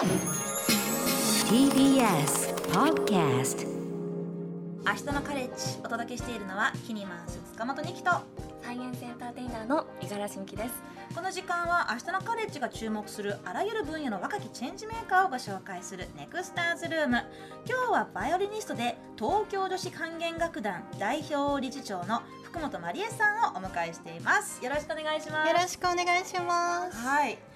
TBS Podcast 明日のカレッジお届けしているのはキニマンス塚本二木とサイエンスエンターテイナーの五十嵐美希です。この時間は明日のカレッジが注目するあらゆる分野の若きチェンジメーカーをご紹介するネクスターズルーム。今日はバイオリニストで東京女子管弦楽団代表理事長の福本真理恵さんをお迎えしています。よろしくお願いします。よろしくお願いします。はい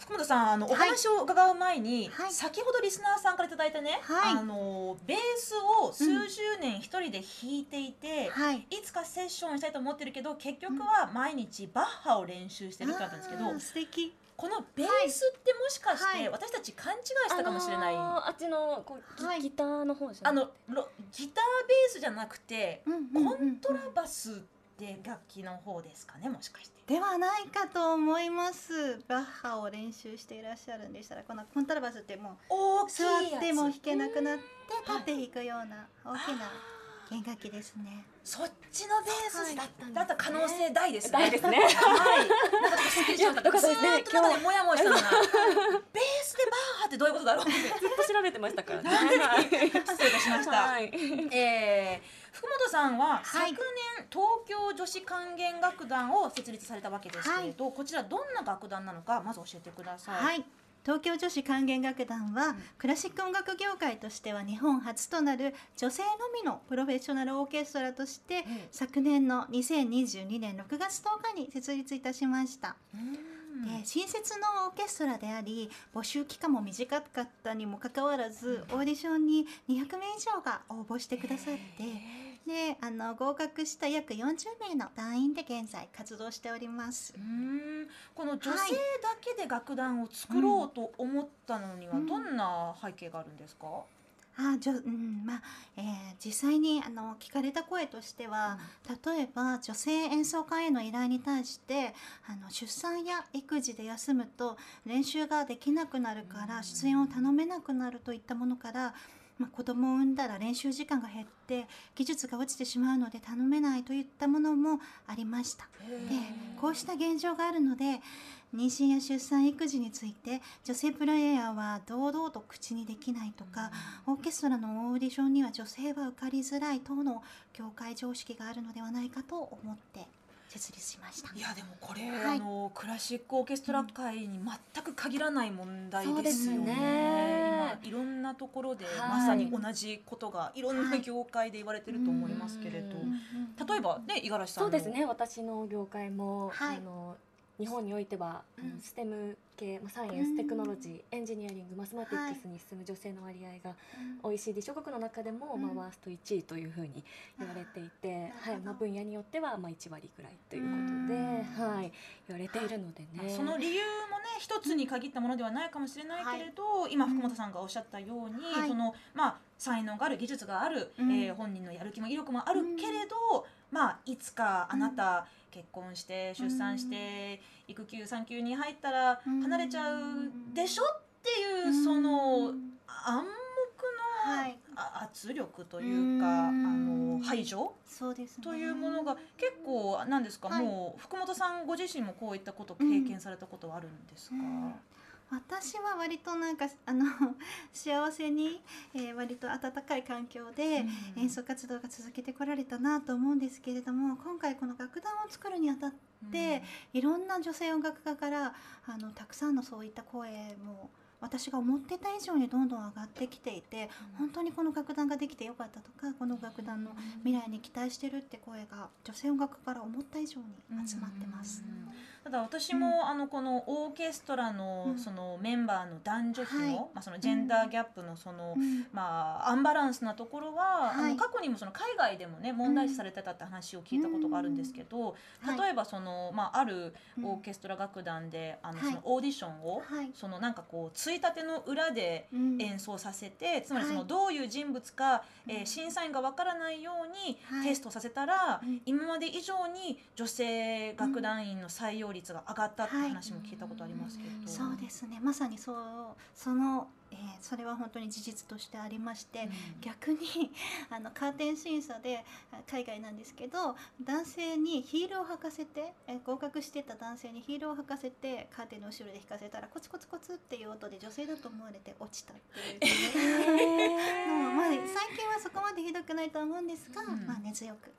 福本さんあのおはい。話を伺う前に、はい。先ほどリスナーさんからいただいたね、はい。あのベースを数十年一人で弾いていて、はい。いつかセッションしたいと思ってるけど結局は毎日バッハを練習してるってあったんですけど、素敵。このベースってもしかして、はい。私たち勘違いしたかもしれない、あのーあっちのこうギ,、はい。ギターの方じゃない？あのロギターベースじゃなくて、うんコントラバスって楽器の方ですかねもしかして。ではないかと思います。バッハを練習していらっしゃるんでしたら、このコントラバスってもう大きいやつ座っても弾けなくなってうん立って弾くような大きな弦楽器ですね。そっちのベースだった,、はいだったら可能性大ですね。大ですねはい。なんかちょっとすっきりしました。いやよかずーっと中でモヤモヤしたのが、ベースってどういうことだろうって。ずっと調べてましたからねはい失礼いたしました。はいえー福本さんは昨はい年、東京女子管弦楽団を設立されたわけですけれど、こちらどんな楽団なのかまず教えてください。はい。東京女子管弦楽団は、クラシック音楽業界としては日本初となる女性のみのプロフェッショナルオーケストラとして、昨年の2022年6月10日に設立いたしました。うんで新設のオーケストラであり募集期間も短かったにもかかわらずオーディションに200名以上が応募してくださってであの合格した約40名の団員で現在活動しております。う。ん。この女性だけで楽団を作ろうと思ったのにはうん。どんな背景があるんですか、あじょうんまあえー実際にあの聞かれた声としては、例えば女性演奏家への依頼に対してあの出産や育児で休むと練習ができなくなるから出演を頼めなくなるといったものから、まあ、子供を産んだら練習時間が減って技術が落ちてしまうので頼めないといったものもありました。でこうした現状があるので妊娠や出産育児について女性プレイヤーは堂々と口にできないとか、オーケストラのオーディションには女性は受かりづらい等の業界常識があるのではないかと思って設立しました。いやでもこれ、はい。あのクラシックオーケストラ界に全く限らない問題そうですよね。ね今いろんなところで、はい。まさに同じことがいろんな業界で言われてると思いますけれど、うん。例えばね五十嵐さんの。そうですね。私の業界も、はい。あの日本においては、うん。 STEM 系、まあ、 science、うん。 technology engineering mathematics に進む女性の割合が OECD 諸国の中でも、うん。まあ、ワースト1位というふうに言われていて、はいまあ、分野によっては、まあ、1割ぐらいということで、はい、言われているのでね。その理由もね一つに限ったものではないかもしれないけれど、今福本さんがおっしゃったように、はい。そのまあ才能がある技術がある、うん。えー本人のやる気も意欲もあるけれど、まあいつかあなた、結婚して出産して、育休産休に入ったらうん離れちゃうでしょっていう、うんそのうん暗黙の、圧力というか、うん。あの排除？そうですね。というものが結構なんですか、はい。もう福本さんご自身もこういったことを経験されたことはあるんですか、うん私は割となんかあの 幸せに、えー割と温かい環境でうん。演奏活動が続けてこられたなと思うんですけれども今回この楽団を作るにあたって、いろんな女性音楽家からあのたくさんのそういった声も私が思ってた以上にどんどん上がってきていて本当にこの楽団ができてよかったとかこの楽団の未来に期待してるって声が女性音楽家から思った以上に集まってます。うんただ私も、あのこのオーケストラのうん。そのメンバーの男女比の、はい。まあそのジェンダーギャップのその、うん。まあアンバランスなところは、あはい。の過去にもその海外でもね問題視されてたって話を聞いたことがあるんですけど、はい。例えばそのまああるオーケストラ楽団で、あのはい。そのオーディションを、はい。そのなんかこうついたての裏でうん。演奏させて、つまりそのはいどういう人物か、えーうん。審査員がわからないようにはい。テストさせたら、うん。今まで以上に女性楽団員の採用用率が上がったって話も聞いたことありますけど、はいそうですね。まさにそうその、えーそれは本当に事実としてありまして、逆に あのカーテン審査であ海外なんですけど男性にヒールを履かせてえー合格してた男性にヒールを履かせてカーテンの後ろで引かせたらコツコツコツっていう音で女性だと思われて落ちたっていう、もう まあ、最近はそこまでひどくないとは思うんですが、うん。まあ根強く、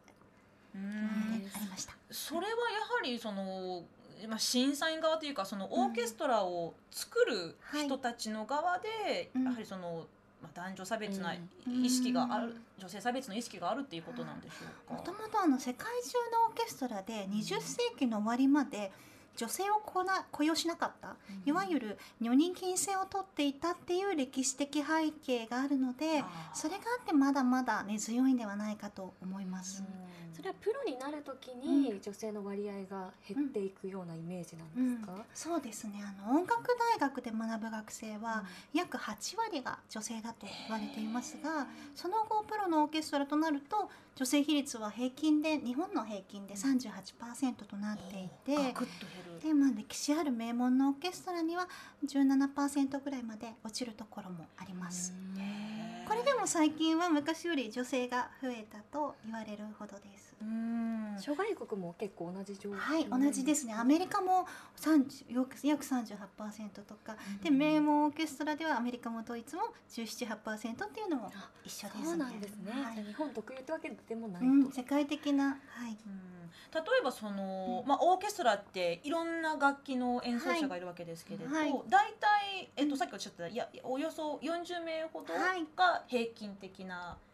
うん。はいありました。それはやはりその、まあ、審査員側というかそのオーケストラを作る人たちの側で、うん。やはりその、まあ、男女差別な意識がある、うん。女性差別の意識があるっていうことなんでしょうか？もともとあの世界中のオーケストラで20世紀の終わりまで女性をこな雇用しなかった、いわゆる女人禁制を取っていたっていう歴史的背景があるのでそれがあってまだまだ根強いんではないかと思います。それはプロになるときに女性の割合が減っていくようなイメージなんですか、そうですね。あの音楽大学で学ぶ学生は約8割が女性だと言われていますがその後プロのオーケストラとなると女性比率は平均で日本の平均で38%となっていて。でまあ、歴史ある名門のオーケストラには17%ぐらいまで落ちるところもあります。これでも最近は昔より女性が増えたと言われるほどです。うん。諸外国も結構同じ状況はい、同じですね。アメリカも30よく約38%とか、でうん。名門オーケストラではアメリカもドイツも17-8%っていうのも一緒ですね。そうなんですね、はい。じゃあ日本特有ってわけでもないと、うん、世界的な、はい、うん例えばその、うん。まあ、オーケストラっていろんな楽器の演奏者がいるわけですけれど、はい。大体、えっと、うんさっきおっしゃったいやおよそ40名ほどはい。が平均的な人数な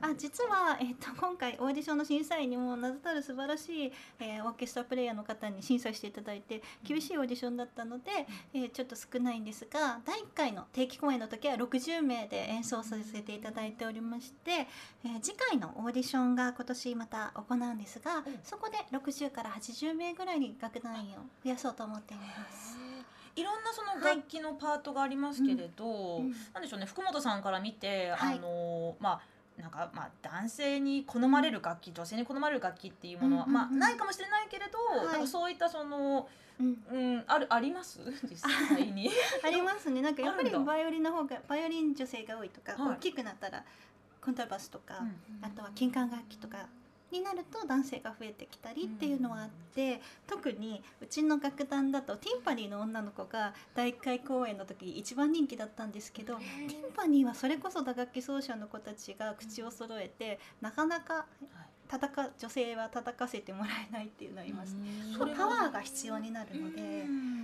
あ実は、えっと今回オーディションの審査員にも名だたる素晴らしい、えーオーケストラプレイヤーの方に審査していただいて厳しいオーディションだったので、えーちょっと少ないんですが第1回の定期公演の時は60名で演奏させていただいておりまして、えー次回のオーディションが今年また行うんですが、うん。そこで60から80名ぐらいに楽団員を増やそうと思っています。いろんなその楽器のパートがありますけれど、うんうん。なんでしょうね福本さんから見て、はい。あのまあなんかまあ男性に好まれる楽器、女性に好まれる楽器っていうものは、まあないかもしれないけれど、はい。そういったそのうん。うんあるあります？実際 に。ありますね。なんかやっぱりバイオリンの方がバイオリン女性が多いとか、はい。大きくなったらコントラバスとか、うん。あとは金管楽器とかになると男性が増えてきたりっていうのはあって、特にうちの楽団だとティンパニーの女の子が第1回公演の時一番人気だったんですけど、ティンパニーはそれこそ打楽器奏者の子たちが口を揃えてなかなか叩か女性は叩かせてもらえないっていうのがあります。それはパワーが必要になるので。うん。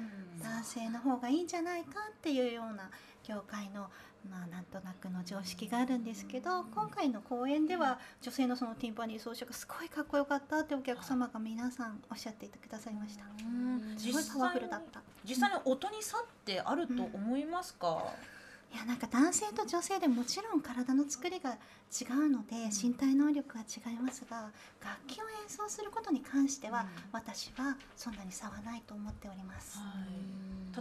男性の方がいいんじゃないかっていうような業界のまあなんとなくの常識があるんですけど今回の公演では女性のそのティンパニー奏者がすごいかっこよかったってお客様が皆さんおっしゃっていてくださいました。うん。すごいパワフルだった。実際に音に差ってあると思いますか、いやなんか男性と女性でもちろん体の作りが違うので身体能力は違いますが楽器を演奏することに関してはうん。私はそんなに差はないと思っております。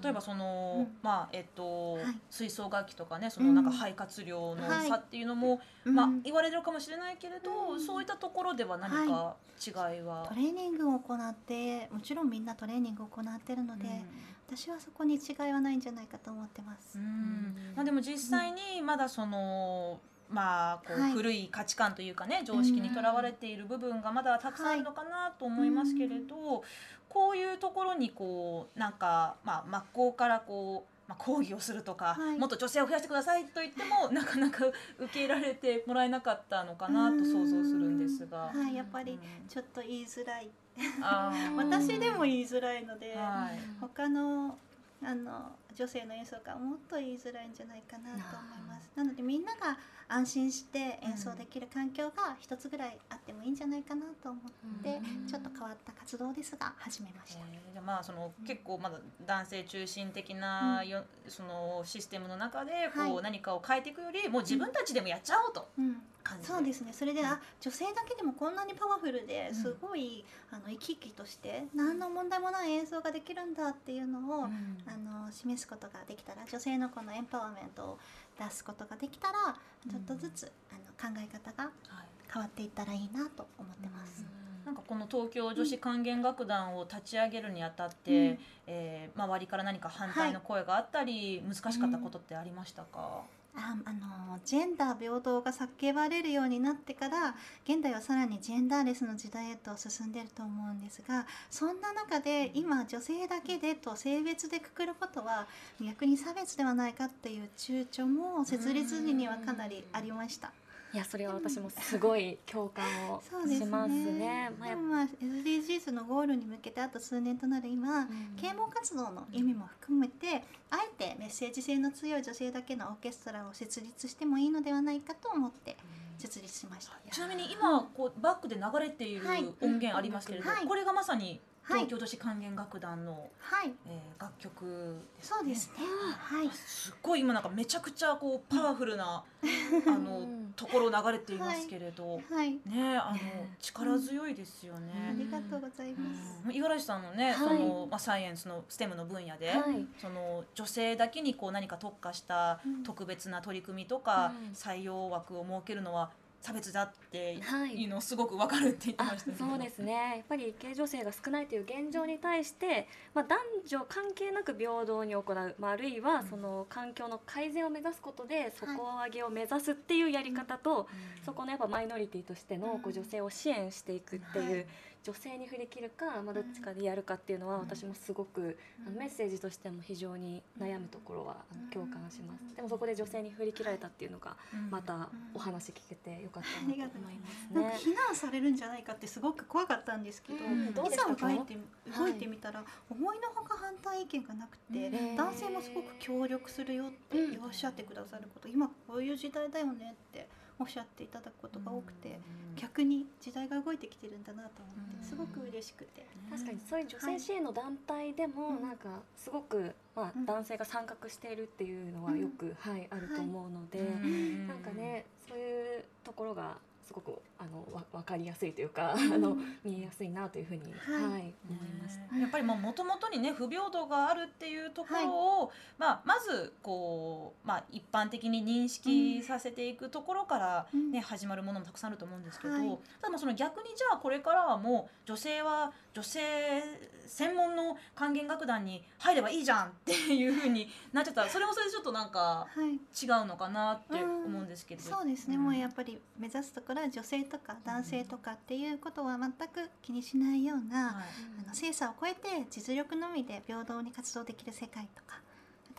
例えばその、うん。まあえっと、はい。吹奏楽器とかねそのなんか肺活量の差っていうのも、まあうん。言われるかもしれないけれど、うん。そういったところでは何か違いは、トレーニングを行ってもちろんみんなトレーニングを行ってるので、私はそこに違いはないんじゃないかと思ってます。まあ、でも実際にまだその、まあこうはい。古い価値観というかね常識にとらわれている部分がまだたくさんあるのかなと思いますけれど、こういうところにこうなんか、まあ、真っ向からこう、まあ、抗議をするとか、はい。もっと女性を増やしてくださいと言ってもなかなか受け入れられてもらえなかったのかなと想像するんですが。はい、やっぱりうん。ちょっと言いづらい。私でも言いづらいので、はい。他のあの女性の演奏家はもっと言いづらいんじゃないかなと思います。なのでみんなが安心して演奏できる環境が一つぐらいあってもいいんじゃないかなと思って、うん。ちょっと変わった活動ですが始めました。えーじゃあまあその結構まだ男性中心的なよ、そのシステムの中でこうはい。何かを変えていくよりもう自分たちでもやっちゃおうと。うん、感じそうですね。それで、うん。あ女性だけでもこんなにパワフルでうん。すごい、あの生き生きとして何の問題もない演奏ができるんだっていうのを、うん。あの示すことができたら女性のこのエンパワーメントを出すことができたらちょっとずつ、あの考え方がはい。変わっていったらいいなと思ってます。うん。なんかこの東京女子管弦楽団を立ち上げるにあたって、うん。えー周りから何か反対の声があったり、難しかったことってありましたか、ああのジェンダー平等が叫ばれるようになってから現代はさらにジェンダーレスの時代へと進んでると思うんですがそんな中で今女性だけでと性別でくくることは逆に差別ではないかっていう躊躇も設立時にはかなりありました。いやそれは私もすごい共感をしますね。ね。まあまあ SDGs のゴールに向けてあと数年となる今、うん。啓蒙活動の意味も含めて、あえてメッセージ性の強い女性だけのオーケストラを設立してもいいのではないかと思って設立しました。ちなみに今こうバックで流れているはい。音源ありますけれど、はい。これがまさにはい東京女子管弦楽団の、はい、えー楽曲。ですそうですね。はい。すっごい今なんかめちゃくちゃこうパワフルな、あのうんところ流れていますけれど、はい。ねあのね力強いですよあね。りがとうございます。五十嵐さんのね、はい。そのまあサイエンスのステムの分野で、はい。その女性だけにこう何か特化したうん。特別な取り組みとか、うん。採用枠を設けるのは差別だってはいいうのをすごくわかるって言ってまあしたね。そうですね。やっぱり系女性が少ないという現状に対して、まあ、男女関係なく平等に行う、まあ、あるいはその環境の改善を目指すことで底上げを目指すっていうやり方と、そこのやっぱマイノリティとしてのこう女性を支援していくっていう、はい女性に振り切るか、まあ、どっちかでやるかっていうのは私もすごく、あのメッセージとしても非常に悩むところは共感します。でもそこで女性に振り切られたっていうのがうん。またお話聞けてよかったあなと思いますなんかね。非難されるんじゃないかってすごく怖かったんですけど、うん。どういざ動いて動いてみたら、思いのほか反対意見がなくて、うん男性もすごく協力するよっておっしゃってくださること、今こういう時代だよねっておっしゃっていただくことが多くて、逆に時代が動いてきてるんだなと思って、うん。すごく嬉しくて。確かにそういう女性支援の団体でもはい。なんかすごく、まあうん、男性が参画しているっていうのはよく、はい、あると思うので、うん。なんかねそういうところがすごくあのわ分かりやすいというか、あの見えやすいなというふうに、はい。はい思いました。やっぱりもともとにね不平等があるっていうところを、まあ、まずこう、まあ、一般的に認識させていくところから、ねうん。始まるものもたくさんあると思うんですけど、はい。ただまあその逆にじゃあこれからはもう女性は女性専門の管弦楽団に入ればいいじゃんっていうふうになっちゃった。ら それもそれでちょっとなんかはい。違うのかなって思うんですけれど、そうですね、ん。もうやっぱり目指すところは女性とか男性とかっていうことは全く気にしないような、はい。あの性差を超えて実力のみで平等に活動できる世界とか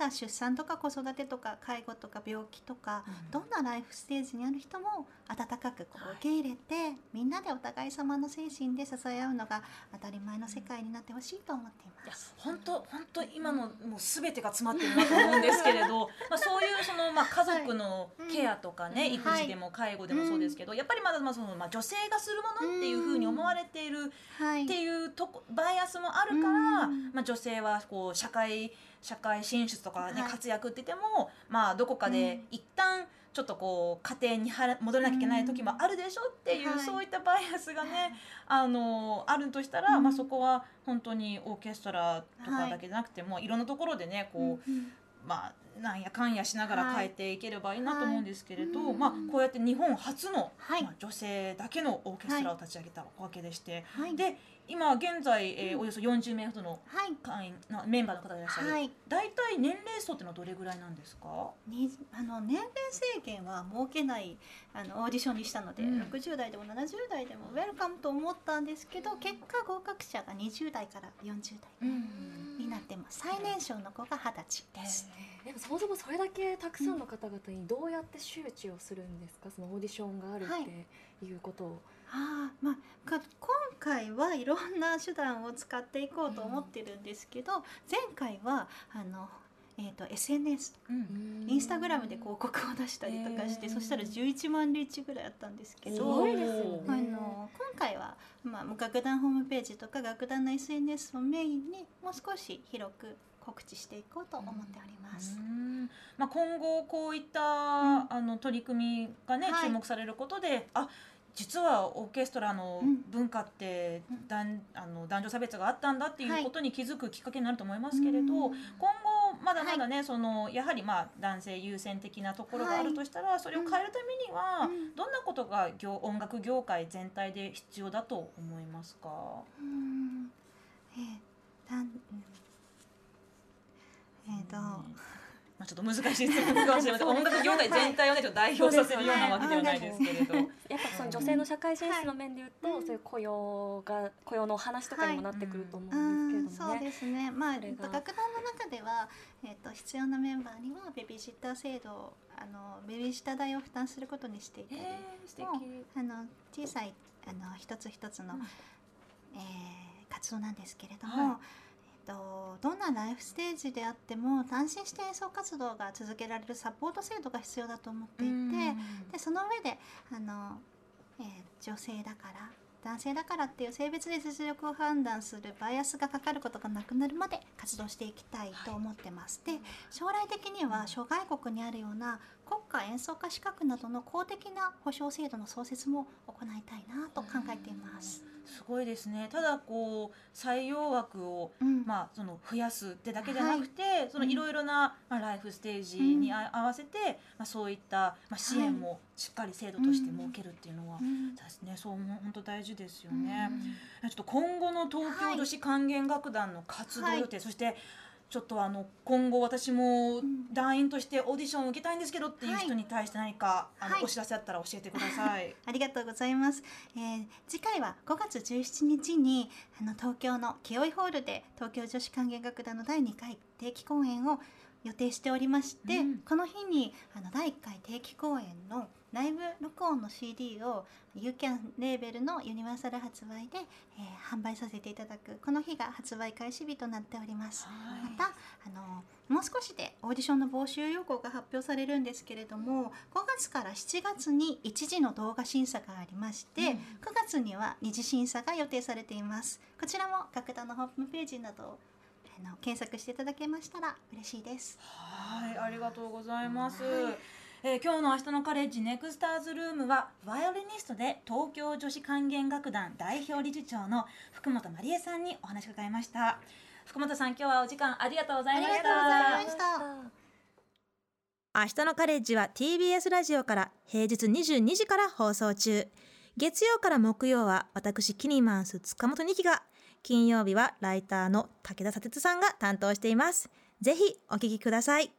あとは出産とか子育てとか介護とか病気とか、うん。どんなライフステージにある人も温かくこうはい受け入れて、みんなでお互い様の精神で支え合うのが当たり前の世界になってほしいと思っています。本当本当今のもうすべてが詰まってるなと思うんですけれど、まあそういうそのまあ家族のケアとかね、はい育児でも介護でもそうですけど、やっぱりまだまあそのまあ女性がするものっていうふうに思われているはい、っていうとこバイアスもあるから、うん。まあ女性はこう社会社会進出とかね、はい。活躍って言ってもまあどこかで一旦ちょっとこう家庭に戻らなきゃいけない時もあるでしょっていう、はい。そういったバイアスがね、あのあるとしたら、うん。まあそこは本当にオーケストラとかだけじゃなくても、い、ろんなところでねこう、うんうん。まあなんやかんやしながら変えていければいいなと思うんですけれど、はい。まあこうやって日本初の、はい。まあ、女性だけのオーケストラを立ち上げたわけでして、はい。で今現在、えーうん。およそ40名ほどのはい。会員なメンバーの方がいらっしゃる、はい。大体年齢層ってのはどれぐらいなんですか？にあの年齢制限は設けないあのオーディションにしたので、うん。60代でも70代でもウェルカムと思ったんですけど結果合格者が20代から40代になってます。最年少の子が20歳です、でもそもそもそれだけたくさんの方々にどうやって周知をするんですか？そのオーディションがあるってい。うことを。ああまあか今回はいろんな手段を使っていこうと思ってるんですけど、前回はあの、えー、と SNS うんインスタグラムで広告を出したりとかして、へー。そしたら11万リーチぐらいあったんですけどね。あの今回は、まあ、楽団ホームページとか楽団の SNS をメインにもう少し広く告知していこうと思っております。うん。まあ、今後こういった、ん。あの取り組みがね、はい。注目されることであ実はオーケストラのうん文化って、うん。男あの男女差別があったんだっていはいうことに気づくきっかけになると思いますけれど、うん今後まだまだね、そのやはりまあ男性優先的なところがあるとしたら、それを変えるためには、うん。どんなことが業音楽業界全体で必要だと思いますか？うん。えーえーと、まあちょっと難しい質問かもしれません。音楽業界全体をねちょっと代表させるようなわけではないですけれど。やっぱその女性の社会進出の面で言うと、はい。そういう雇用が雇用のお話とかにもなってくると思ううんですけれどもね。んそうですね。まあそれが。楽団の中ではえっ、と必要なメンバーにはベビーシッター制度をあのベビーシッター代を負担することにしていたり、あの小さいあの一つ一つの、うん。えー活動なんですけれども、はいとどんなライフステージであっても安心して演奏活動が続けられるサポート制度が必要だと思っていて、でその上であの、えー女性だから男性だからっていう性別で実力を判断するバイアスがかかることがなくなるまで活動していきたいと思ってます。で将来的には諸外国にあるような国家演奏家資格などの公的な保障制度の創設も行いたいなと考えています。すごいですね。ただこう採用枠をうん。まあその増やすってだけじゃなくて、そのいろいろなまあライフステージにあ合わせて、まあそういったまあ支援もしっかり制度として設けるっていうのは。うん。ですね、そう本当大事ですよね。ちょっと今後の東京女子管弦楽団の活動予定、そしてちょっとあの今後私もん団員としてオーディションを受けたいんですけどっていう人に対して何か、あのはいお知らせあったら教えてください。ありがとうございます。えー次回は5月17日にあの東京の清井ホールで東京女子管弦楽団の第2回定期公演を予定しておりまして、うんこの日にあの第1回定期公演のライブ録音の CD を UCAN レーベルのユニバーサル発売で、えー販売させていただく。この日が発売開始日となっております。またあのもう少しでオーディションの募集要項が発表されるんですけれども5月から7月に一次の動画審査がありまして、うん。9月には二次審査が予定されています。こちらも楽団のホームページなどをあの検索していただけましたら嬉しいです。はい、ありがとうございます。えー今日の明日のカレッジネクスターズルームはバイオリニストで東京女子管弦楽団代表理事長の福本真理恵さんにお話を伺いました。福本さん、今日はお時間ありがとうございました。ありがとうございました明日のカレッジは TBS ラジオから平日22時から放送中月曜から木曜は私キニマンス塚本二希が金曜日はライターの武田砂鉄さんが担当していますぜひお聞きください